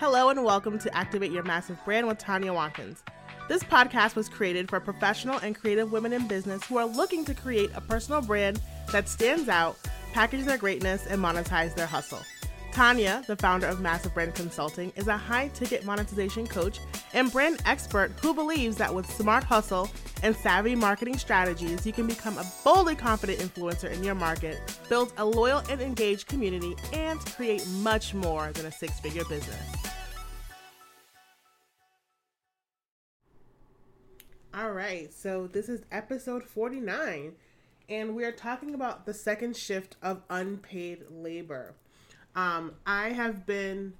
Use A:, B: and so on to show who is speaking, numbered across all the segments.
A: Hello and welcome to Activate Your Massive Brand with Tanya Watkins. This podcast was created for professional and creative women in business who are looking to create a personal brand that stands out, package their greatness, and monetize their hustle. Tanya, the founder of Massive Brand Consulting, is a high ticket monetization coach and brand expert who believes that with smart hustle and savvy marketing strategies, you can become a boldly confident influencer in your market, build a loyal and engaged community, and create much more than a six figure business. All right, so this is episode 49, and we are talking about the second shift of unpaid labor. Um, I have been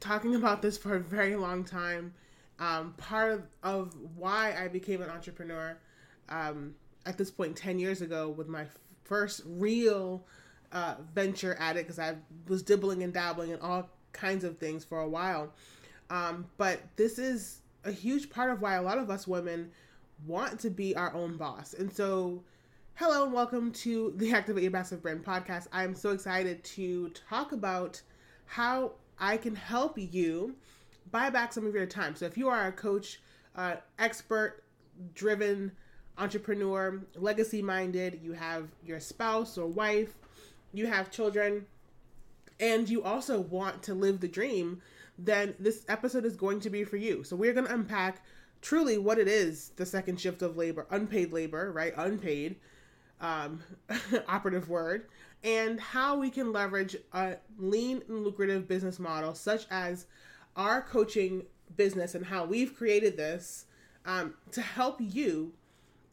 A: talking about this for a very long time. Um, part of, of why I became an entrepreneur um, at this point 10 years ago with my f- first real uh, venture at it because I was dibbling and dabbling in all kinds of things for a while. Um, but this is a huge part of why a lot of us women want to be our own boss. And so Hello and welcome to the Activate Your Massive Brand podcast. I am so excited to talk about how I can help you buy back some of your time. So, if you are a coach, uh, expert driven entrepreneur, legacy minded, you have your spouse or wife, you have children, and you also want to live the dream, then this episode is going to be for you. So, we're going to unpack truly what it is the second shift of labor, unpaid labor, right? Unpaid um, operative word, and how we can leverage a lean and lucrative business model, such as our coaching business and how we've created this um, to help you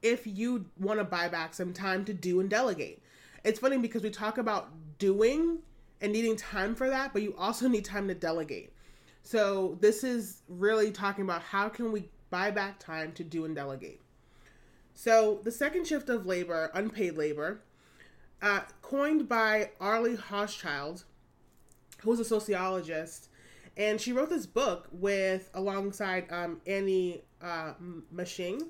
A: if you want to buy back some time to do and delegate. It's funny because we talk about doing and needing time for that, but you also need time to delegate. So this is really talking about how can we buy back time to do and delegate. So, the second shift of labor, unpaid labor, uh, coined by Arlie Hochschild, who was a sociologist, and she wrote this book with alongside um, Annie uh, Machung,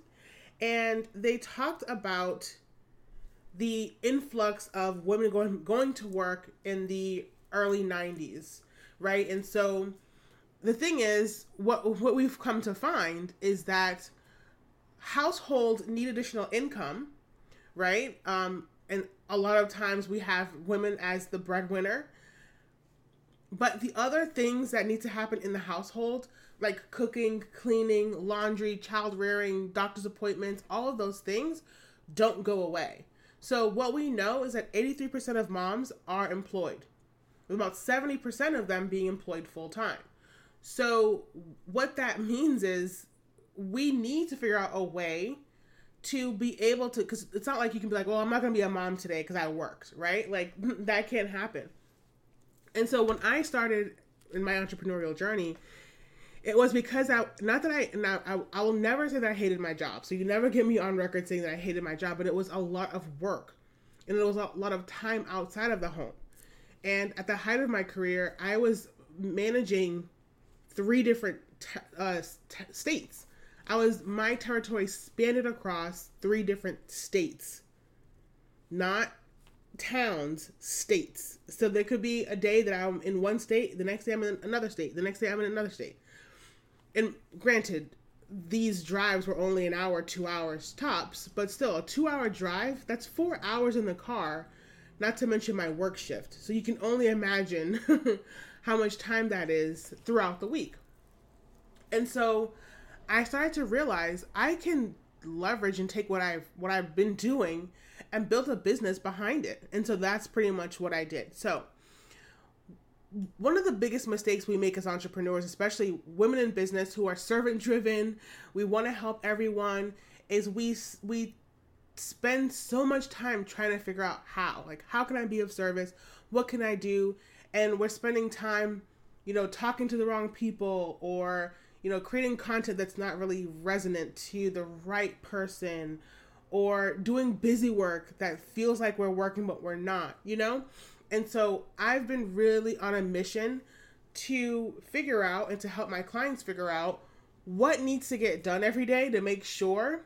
A: and they talked about the influx of women going going to work in the early 90s, right? And so the thing is, what what we've come to find is that households need additional income, right? Um, and a lot of times we have women as the breadwinner. But the other things that need to happen in the household, like cooking, cleaning, laundry, child rearing, doctor's appointments, all of those things don't go away. So, what we know is that 83% of moms are employed, with about 70% of them being employed full time. So, what that means is we need to figure out a way to be able to because it's not like you can be like well i'm not going to be a mom today because i worked right? Like that can't happen. And so when i started in my entrepreneurial journey it was because i not that i now I, I will never say that i hated my job. So you never get me on record saying that i hated my job but it was a lot of work and it was a lot of time outside of the home. And at the height of my career i was managing three different t- uh, t- states I was my territory spanned across three different states, not towns, states. So there could be a day that I'm in one state, the next day I'm in another state, the next day I'm in another state. And granted, these drives were only an hour, two hours tops, but still, a two hour drive, that's four hours in the car, not to mention my work shift. So you can only imagine how much time that is throughout the week. And so I started to realize I can leverage and take what I've what I've been doing and build a business behind it. And so that's pretty much what I did. So one of the biggest mistakes we make as entrepreneurs, especially women in business who are servant driven, we want to help everyone, is we we spend so much time trying to figure out how. Like how can I be of service? What can I do? And we're spending time, you know, talking to the wrong people or you know, creating content that's not really resonant to the right person or doing busy work that feels like we're working but we're not, you know? And so I've been really on a mission to figure out and to help my clients figure out what needs to get done every day to make sure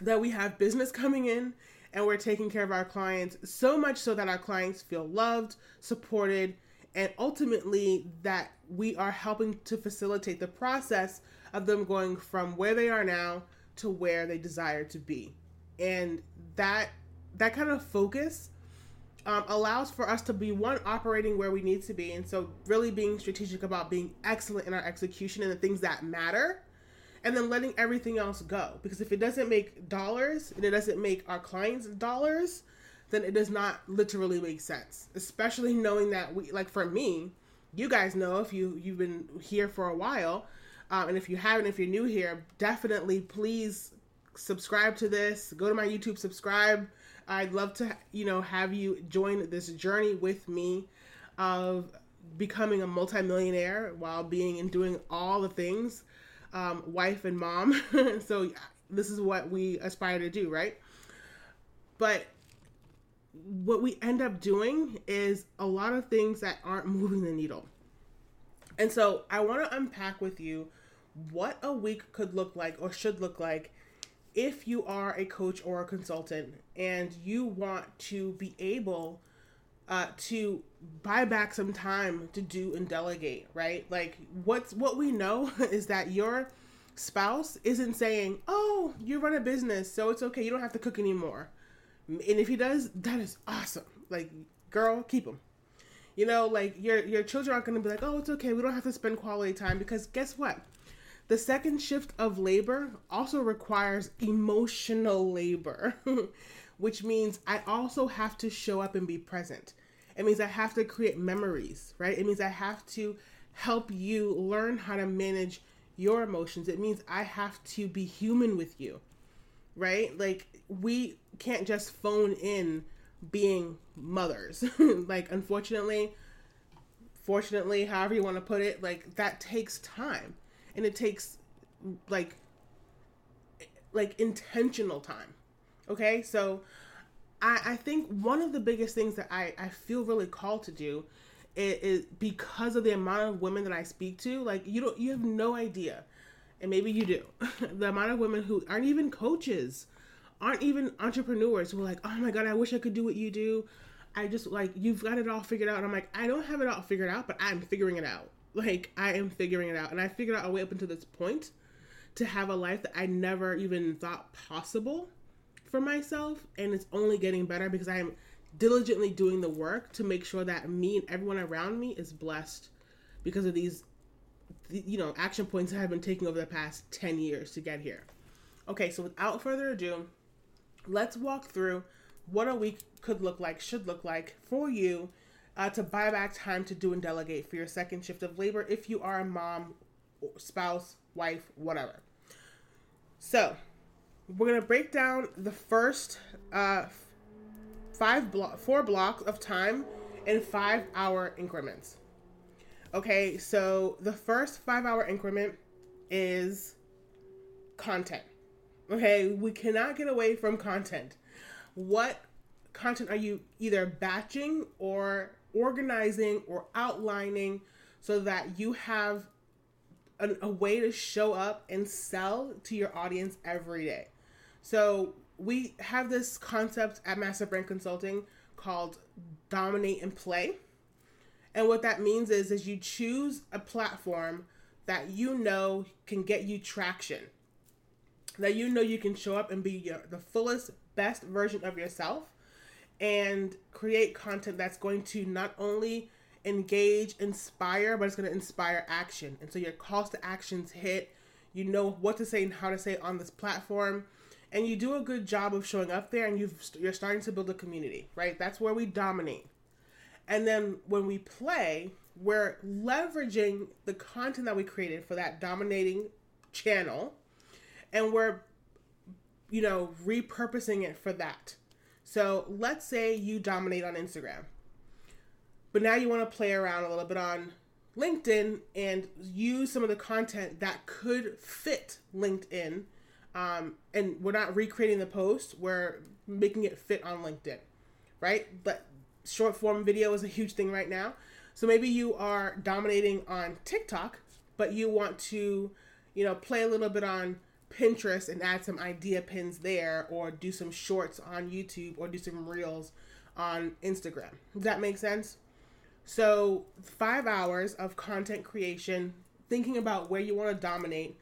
A: that we have business coming in and we're taking care of our clients so much so that our clients feel loved, supported, and ultimately that we are helping to facilitate the process of them going from where they are now to where they desire to be. And that that kind of focus um, allows for us to be one operating where we need to be and so really being strategic about being excellent in our execution and the things that matter and then letting everything else go. Because if it doesn't make dollars and it doesn't make our clients dollars then it does not literally make sense. Especially knowing that we like for me you guys know if you you've been here for a while um, and if you haven't if you're new here definitely please subscribe to this. Go to my youtube subscribe. I'd love to you know have you join this journey with me of becoming a multimillionaire while being and doing all the things um, wife and mom. So this is what we aspire to do right? But what we end up doing is a lot of things that aren't moving the needle. And so I want to unpack with you what a week could look like or should look like if you are a coach or a consultant and you want to be able uh, to buy back some time to do and delegate, right? Like what's what we know is that your spouse isn't saying, "Oh, you run a business, so it's okay. You don't have to cook anymore." And if he does, that is awesome. Like, girl, keep him. You know, like your your children aren't going to be like, "Oh, it's okay. We don't have to spend quality time." Because guess what? The second shift of labor also requires emotional labor, which means I also have to show up and be present. It means I have to create memories, right? It means I have to help you learn how to manage your emotions. It means I have to be human with you, right? Like we can't just phone in being mothers. like unfortunately, fortunately, however you want to put it, like that takes time. And it takes like like intentional time. Okay? So I, I think one of the biggest things that I, I feel really called to do is, is because of the amount of women that I speak to, like you don't you have no idea. And maybe you do. the amount of women who aren't even coaches aren't even entrepreneurs who are like, oh my God, I wish I could do what you do. I just like, you've got it all figured out. And I'm like, I don't have it all figured out, but I'm figuring it out. Like, I am figuring it out. And I figured out a way up until this point to have a life that I never even thought possible for myself. And it's only getting better because I am diligently doing the work to make sure that me and everyone around me is blessed because of these, you know, action points that I've been taking over the past 10 years to get here. Okay, so without further ado, let's walk through what a week could look like, should look like for you uh, to buy back time to do and delegate for your second shift of labor if you are a mom, spouse, wife, whatever. So, we're gonna break down the first uh, five block, four blocks of time in five hour increments. Okay, so the first five hour increment is content. Okay, we cannot get away from content. What content are you either batching or organizing or outlining so that you have an, a way to show up and sell to your audience every day? So, we have this concept at Massive Brand Consulting called dominate and play. And what that means is is you choose a platform that you know can get you traction that you know you can show up and be your, the fullest, best version of yourself and create content that's going to not only engage, inspire, but it's going to inspire action. And so your calls to actions hit, you know what to say and how to say on this platform, and you do a good job of showing up there and you've, you're starting to build a community, right? That's where we dominate. And then when we play, we're leveraging the content that we created for that dominating channel and we're you know repurposing it for that. So let's say you dominate on instagram but now you want to play around a little bit on linkedin and use some of the content that could fit linkedin um, and we're not recreating the post we're making it fit on linkedin right? But short form video is a huge thing right now. So maybe you are dominating on tiktok but you want to you know play a little bit on Pinterest and add some idea pins there, or do some shorts on YouTube, or do some reels on Instagram. Does that make sense? So, five hours of content creation, thinking about where you want to dominate,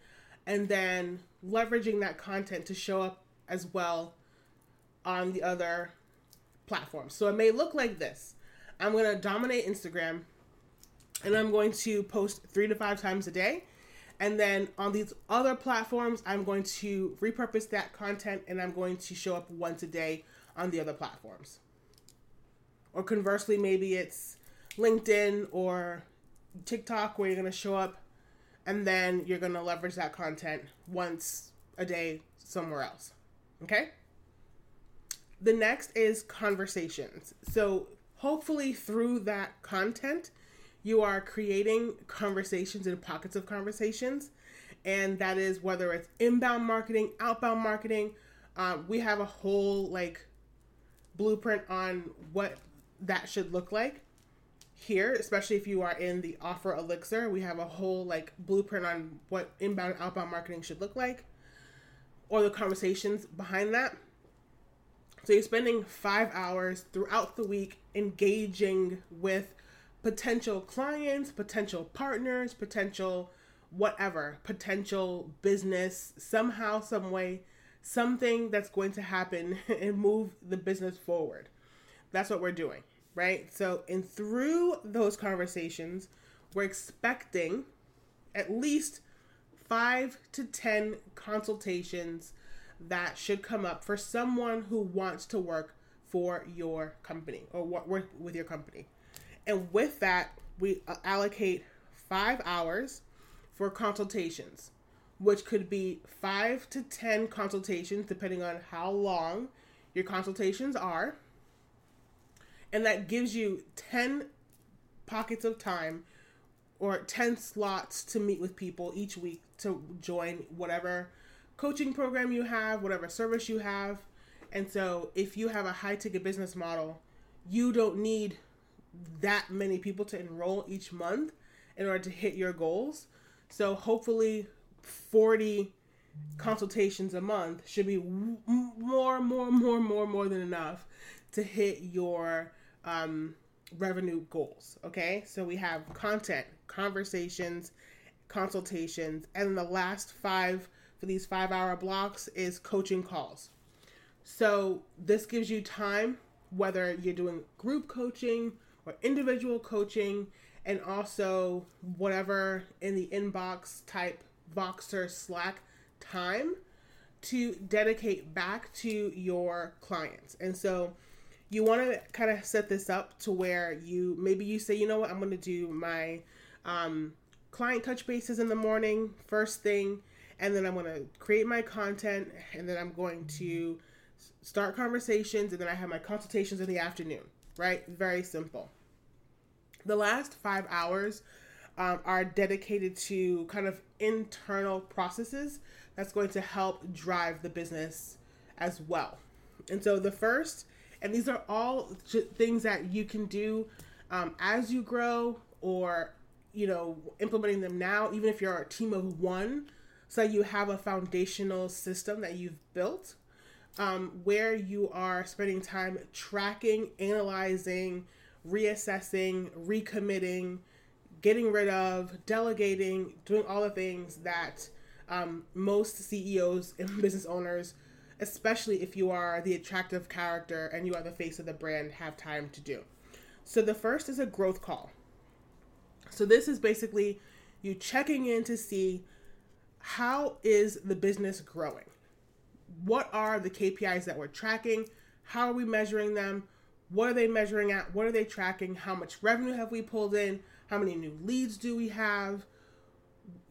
A: and then leveraging that content to show up as well on the other platforms. So, it may look like this I'm going to dominate Instagram, and I'm going to post three to five times a day. And then on these other platforms, I'm going to repurpose that content and I'm going to show up once a day on the other platforms. Or conversely, maybe it's LinkedIn or TikTok where you're going to show up and then you're going to leverage that content once a day somewhere else. Okay? The next is conversations. So, hopefully, through that content, you are creating conversations and pockets of conversations. And that is whether it's inbound marketing, outbound marketing. Um, we have a whole like blueprint on what that should look like here, especially if you are in the offer elixir. We have a whole like blueprint on what inbound outbound marketing should look like or the conversations behind that. So you're spending five hours throughout the week engaging with potential clients, potential partners, potential whatever, potential business, somehow, some way, something that's going to happen and move the business forward. That's what we're doing, right? So, and through those conversations, we're expecting at least five to 10 consultations that should come up for someone who wants to work for your company or work with your company. And with that, we uh, allocate five hours for consultations, which could be five to 10 consultations, depending on how long your consultations are. And that gives you 10 pockets of time or 10 slots to meet with people each week to join whatever coaching program you have, whatever service you have. And so, if you have a high ticket business model, you don't need that many people to enroll each month in order to hit your goals. So hopefully 40 consultations a month should be more, more, more, more, more than enough to hit your um, revenue goals. Okay, so we have content, conversations, consultations, and the last five for these five hour blocks is coaching calls. So this gives you time, whether you're doing group coaching or individual coaching and also whatever in the inbox type Voxer Slack time to dedicate back to your clients. And so you want to kind of set this up to where you maybe you say, you know what, I'm going to do my um, client touch bases in the morning, first thing, and then I'm going to create my content, and then I'm going to start conversations, and then I have my consultations in the afternoon, right? Very simple the last five hours um, are dedicated to kind of internal processes that's going to help drive the business as well. And so the first, and these are all things that you can do um, as you grow or, you know, implementing them now, even if you're a team of one, so you have a foundational system that you've built um, where you are spending time tracking, analyzing, reassessing, recommitting, getting rid of, delegating, doing all the things that um, most CEOs and business owners, especially if you are the attractive character and you are the face of the brand, have time to do. So the first is a growth call. So this is basically you checking in to see how is the business growing? What are the KPIs that we're tracking? How are we measuring them? What are they measuring at? What are they tracking? How much revenue have we pulled in? How many new leads do we have?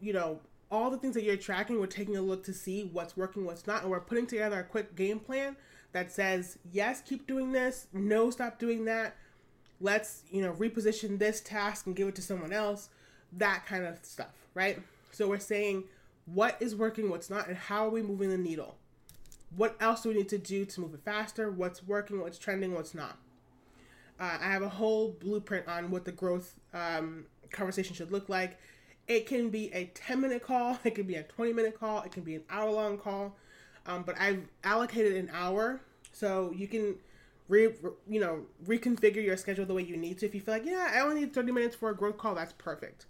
A: You know, all the things that you're tracking, we're taking a look to see what's working, what's not, and we're putting together a quick game plan that says, yes, keep doing this, no, stop doing that. Let's, you know, reposition this task and give it to someone else, that kind of stuff, right? So we're saying what is working, what's not, and how are we moving the needle? What else do we need to do to move it faster? What's working, what's trending, what's not? Uh, I have a whole blueprint on what the growth um, conversation should look like. It can be a 10 minute call, it can be a 20 minute call, it can be an hour long call. Um, but I've allocated an hour so you can re, you know reconfigure your schedule the way you need to. If you feel like yeah, I only need thirty minutes for a growth call, that's perfect.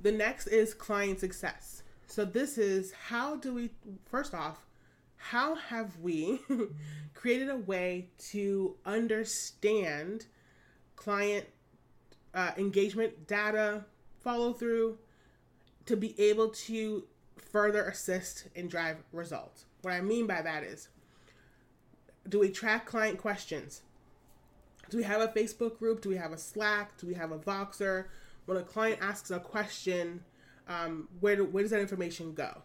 A: The next is client success. So this is how do we first off, how have we created a way to understand client uh, engagement data, follow through, to be able to further assist and drive results. What I mean by that is do we track client questions? Do we have a Facebook group? Do we have a Slack? Do we have a Voxer? When a client asks a question, um, where, do, where does that information go?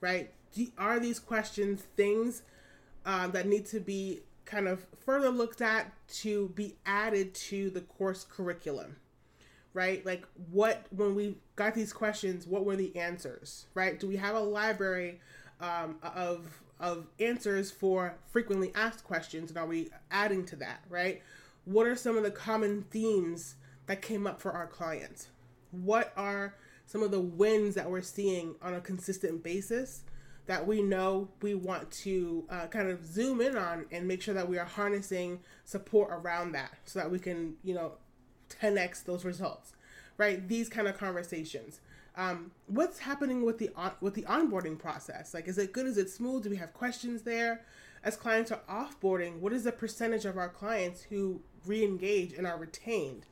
A: Right? Do, are these questions things um, that need to be kind of further looked at to be added to the course curriculum? Right? Like, what, when we got these questions, what were the answers? Right? Do we have a library um, of of answers for frequently asked questions and are we adding to that right what are some of the common themes that came up for our clients what are some of the wins that we're seeing on a consistent basis that we know we want to uh, kind of zoom in on and make sure that we are harnessing support around that so that we can you know 10x those results right these kind of conversations um, what's happening with the on, with the onboarding process? Like, is it good? Is it smooth? Do we have questions there? As clients are offboarding, what is the percentage of our clients who re-engage and are retained?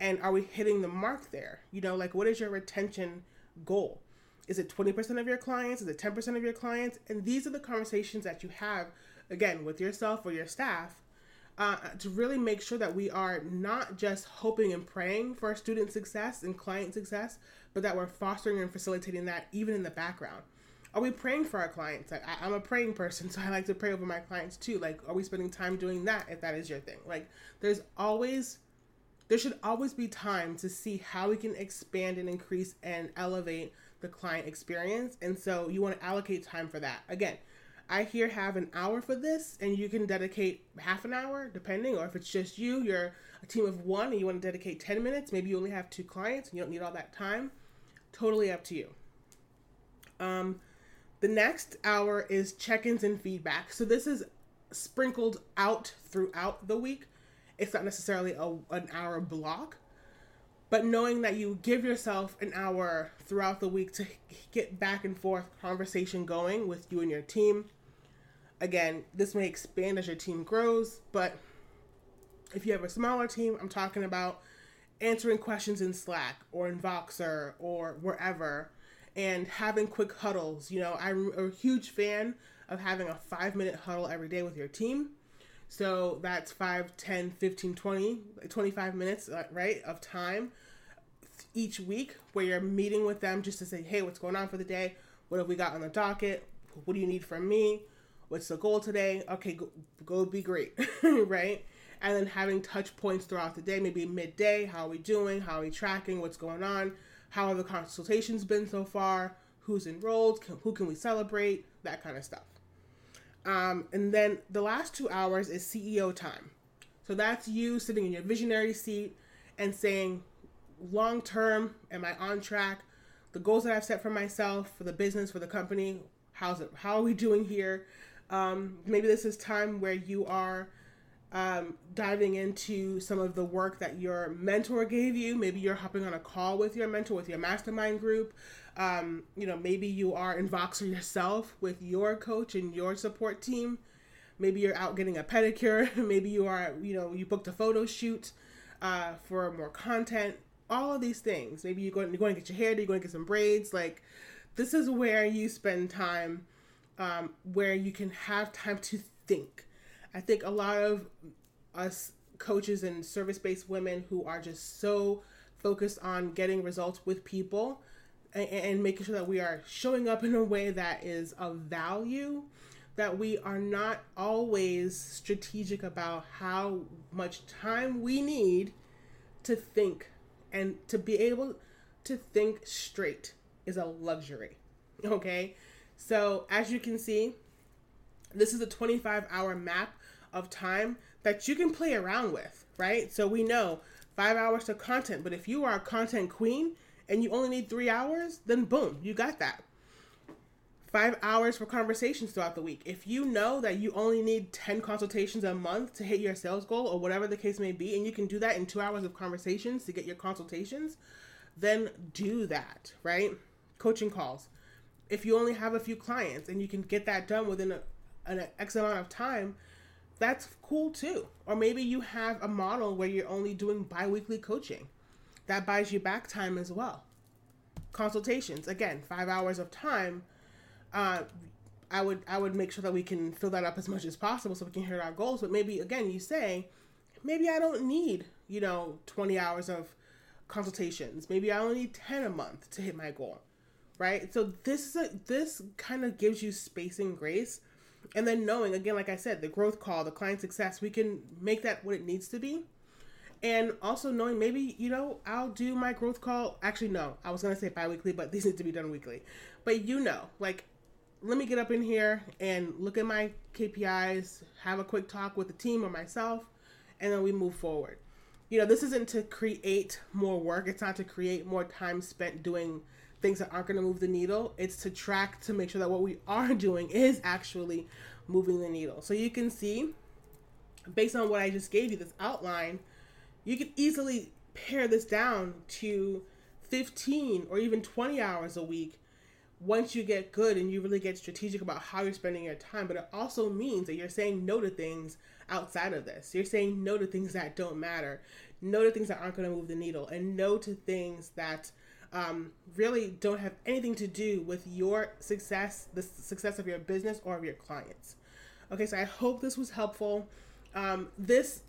A: And are we hitting the mark there? You know, like what is your retention goal? Is it 20% of your clients? Is it 10% of your clients? And these are the conversations that you have, again, with yourself or your staff uh, to really make sure that we are not just hoping and praying for student success and client success, but that we're fostering and facilitating that even in the background. Are we praying for our clients? I, am a praying person, so I like to pray over my clients too. Like, are we spending time doing that if that is your thing? Like, there's always, there should always be time to see how we can expand and increase and elevate the client experience. And so you want to allocate time for that. Again, I here have an hour for this, and you can dedicate half an hour, depending, or if it's just you, you're a team of one and you want to dedicate 10 minutes, maybe you only have two clients and you don't need all that time Totally up to you. Um, the next hour is check ins and feedback. So this is sprinkled out throughout the week. It's not necessarily a, an hour block, but knowing that you give yourself an hour throughout the week to get back and forth conversation going with you and your team. Again, this may expand as your team grows, but if you have a smaller team, I'm talking about answering questions in Slack or in Voxer or wherever and having quick huddles. You know, I'm a huge fan of having a five minute huddle every day with your team. So that's 5, 10, 15, 20, 25 minutes, uh, right, of time each week where you're meeting with them just to say, hey, what's going on for the day? What have we got on the docket? What do you need from me? What's the goal today? Okay, go, go be great, right? and then having touch points throughout the day, maybe midday, how are we doing, how are we tracking, what's going on, how have the consultations been so far, who's enrolled, who can we celebrate, that kind of stuff. Um, and then the last two hours is CEO time. So that's you sitting in your visionary seat and saying, long term, am I on track? The goals that I've set for myself, for the business, for the company, how's it? How are we doing here? Um, maybe this is time where you are um, diving into some of the work that your mentor gave you. Maybe you're hopping on a call with your mentor, with your mastermind group. Um, you know, maybe you are in Voxer yourself with your coach and your support team. Maybe you're out getting a pedicure. maybe you are, you know, you booked a photo shoot uh, for more content. All of these things. Maybe you're going, you're going to get your hair, you're going to get some braids. Like, this is where you spend time, um, where you can have time to think I think a lot of us coaches and service based women who are just so focused on getting results with people and, and, making sure that we are showing up in a way that is of value, that we are not always strategic about how much time we need to think and to be able to think straight is a luxury. Okay? So, as you can see, this is a 25 hour map of time that you can play around with, right? So we know five hours to content, but if you are a content queen and you only need three hours, then boom, you got that. five hours for conversations throughout the week. If you know that you only need 10 consultations a month to hit your sales goal or whatever the case may be, and you can do that in two hours of conversations to get your consultations, then do that, right? Coaching calls. If you only have a few clients and you can get that done within a, an X amount of time, that's cool too. Or maybe you have a model where you're only doing bi weekly coaching. That buys you back time as well. Consultations, again, five hours of time uh, I would I would make sure that we can fill that up as much as possible so we can hit our goals. But maybe again, you say, maybe I don't need you know twenty hours of consultations. Maybe I only need ten a month to hit my goal, right? So this is a, this kind of gives you space and grace, and then knowing again, like I said, the growth call, the client success, we can make that what it needs to be. And also knowing maybe, you know, I'll do my growth call. Actually, no, I was going to say bi weekly, but these need to be done weekly. But you know, like let me get up in here and look at my KPIs, have a quick talk with the team or myself, and then we move forward. You know, this isn't to create more work, it's not to create more time spent doing things that aren't going to move the needle. It's to track to make sure that what we are doing is actually moving the needle. So you can see, based on what I just gave you, this outline, you can easily pare this down to 15 or even 20 hours a week once you get good and you really get strategic about how you're spending your time, but it also means that you're saying no to things outside of this. You're saying no to things that don't matter, no to things that aren't going to move the needle, and no to things that um, really don't have anything to do with your success, the success of your business or of your clients. Okay, so I hope this was helpful. Um, this,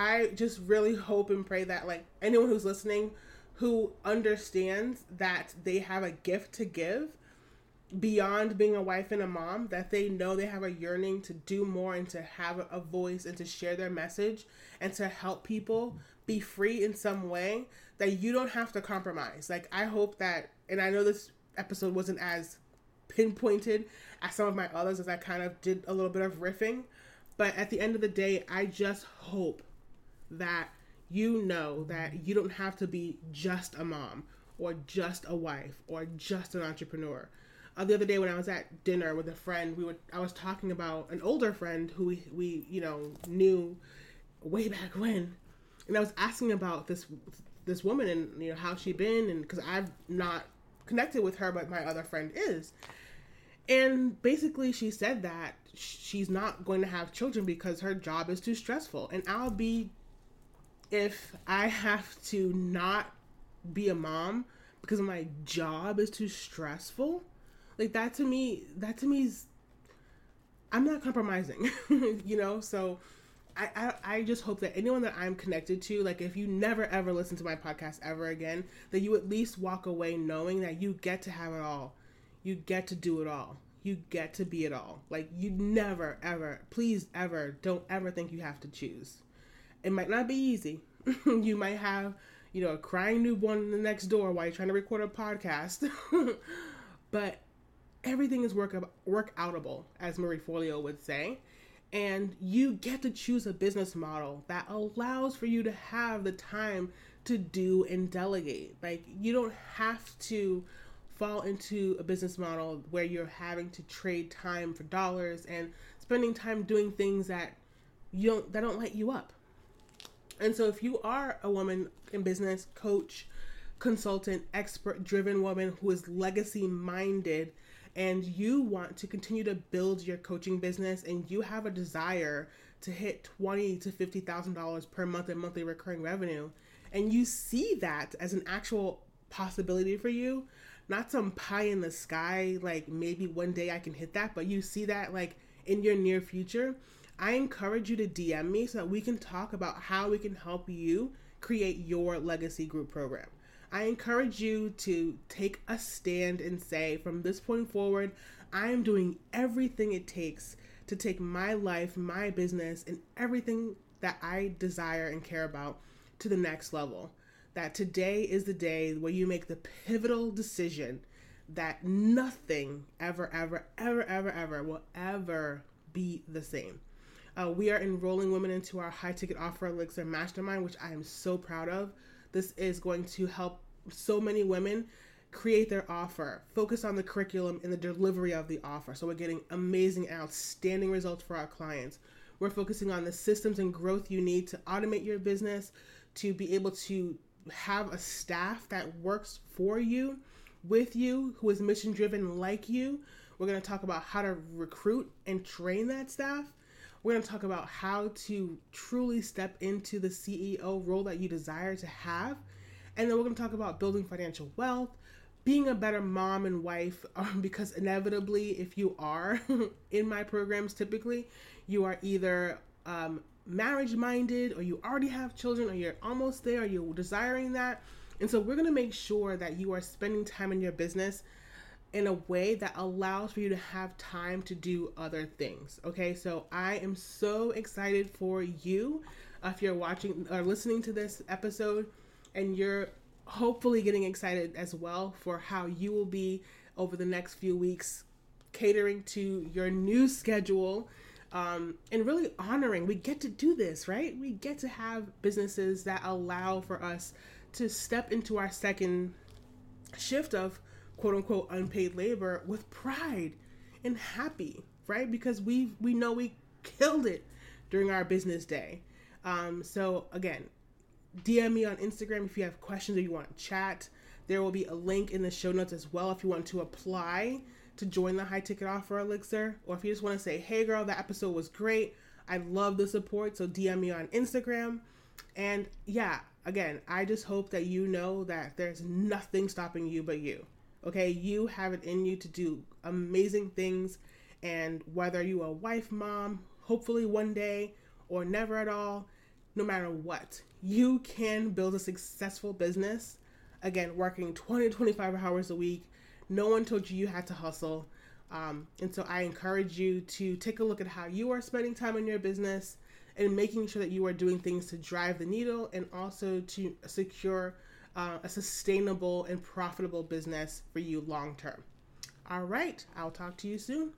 A: I just really hope and pray that like anyone who's listening who understands that they have a gift to give beyond being a wife and a mom that they know they have a yearning to do more and to have a voice and to share their message and to help people be free in some way that you don't have to compromise. Like i hope that and i know this episode wasn't as pinpointed as some of my others as i kind of did a little bit of riffing but at the end of the day i just hope that you know that you don't have to be just a mom or just a wife or just an entrepreneur. Uh, the other day when I was at dinner with a friend, we were I was talking about an older friend who we, we you know knew way back when, and I was asking about this this woman and you know how she been and because I've not connected with her, but my other friend is, and basically she said that she's not going to have children because her job is too stressful, and I'll be if I have to not be a mom because my job is too stressful like that to me, that to me is I'm not compromising, you know? So I, I, I just hope that anyone that I'm connected to, like if you never ever listen to my podcast ever again, that you at least walk away knowing that you get to have it all. You get to do it all. You get to be it all. Like you never ever, please ever, don't ever think you have to choose. It might not be easy. you might have, you know, a crying newborn in the next door while you're trying to record a podcast. but everything is work work outable, as Marie Forleo would say. And you get to choose a business model that allows for you to have the time to do and delegate. Like you don't have to fall into a business model where you're having to trade time for dollars and spending time doing things that you don't that don't light you up. And so if you are a woman in business, coach, consultant, expert driven woman who is legacy minded and you want to continue to build your coaching business and you have a desire to hit twenty to fifty thousand dollars per month in monthly recurring revenue, and you see that as an actual possibility for you, not some pie in the sky, like maybe one day I can hit that, but you see that like in your near future, I encourage you to DM me so that we can talk about how we can help you create your legacy group program. I encourage you to take a stand and say, from this point forward, I am doing everything it takes to take my life, my business, and everything that I desire and care about to the next level. That today is the day where you make the pivotal decision that nothing ever, ever, ever, ever, ever will ever be the same. Uh, we are enrolling women into our high ticket offer Elixir Mastermind, which I am so proud of. This is going to help so many women create their offer, focus on the curriculum and the delivery of the offer. So we're getting amazing, outstanding results for our clients. We're focusing on the systems and growth you need to automate your business, to be able to have a staff that works for you, with you, who is mission driven like you. We're going to talk about how to recruit and train that staff. We're going to talk about how to truly step into the CEO role that you desire to have. And then we're going to talk about building financial wealth, being a better mom and wife, um, because inevitably, if you are in my programs, typically, you are either um, marriage minded, or you already have children, or you're almost there, or you're desiring that. And so, we're going to make sure that you are spending time in your business in a way that allows for you to have time to do other things. Okay, so I am so excited for you. Uh, if you're watching or listening to this episode and you're hopefully getting excited as well for how you will be over the next few weeks catering to your new schedule um, and really honoring we get to do this right we get to have businesses that allow for us to step into our second shift of quote unquote unpaid labor with pride and happy, right? Because we we know we killed it during our business day. Um, so again, DM me on Instagram if you have questions or you want to chat. There will be a link in the show notes as well if you want to apply to join the high ticket offer elixir, or if you just want to say, "Hey, girl, that episode was great. I love the support." So DM me on Instagram. And yeah, again, I just hope that you know that there's nothing stopping you but you. Okay, you have it in you to do amazing things. And whether you are a wife, mom, hopefully one day, or never at all, no matter what, you can build a successful business. Again, working 20 to 25 hours a week. No one told you you had to hustle. Um, and so I encourage you to take a look at how you are spending time in your business and making sure that you are doing things to drive the needle and also to secure uh, a sustainable and profitable business for you long term. All right, I'll talk to you soon.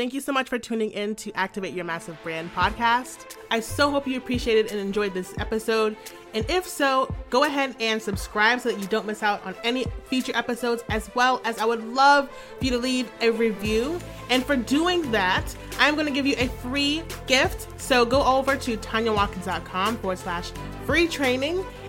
A: Thank you so much for tuning in to Activate Your Massive Brand podcast. I so hope you appreciated and enjoyed this episode. And if so, go ahead and subscribe so that you don't miss out on any future episodes, as well as I would love for you to leave a review. And for doing that, I'm going to give you a free gift. So go over to tanyawatkins.com forward slash free training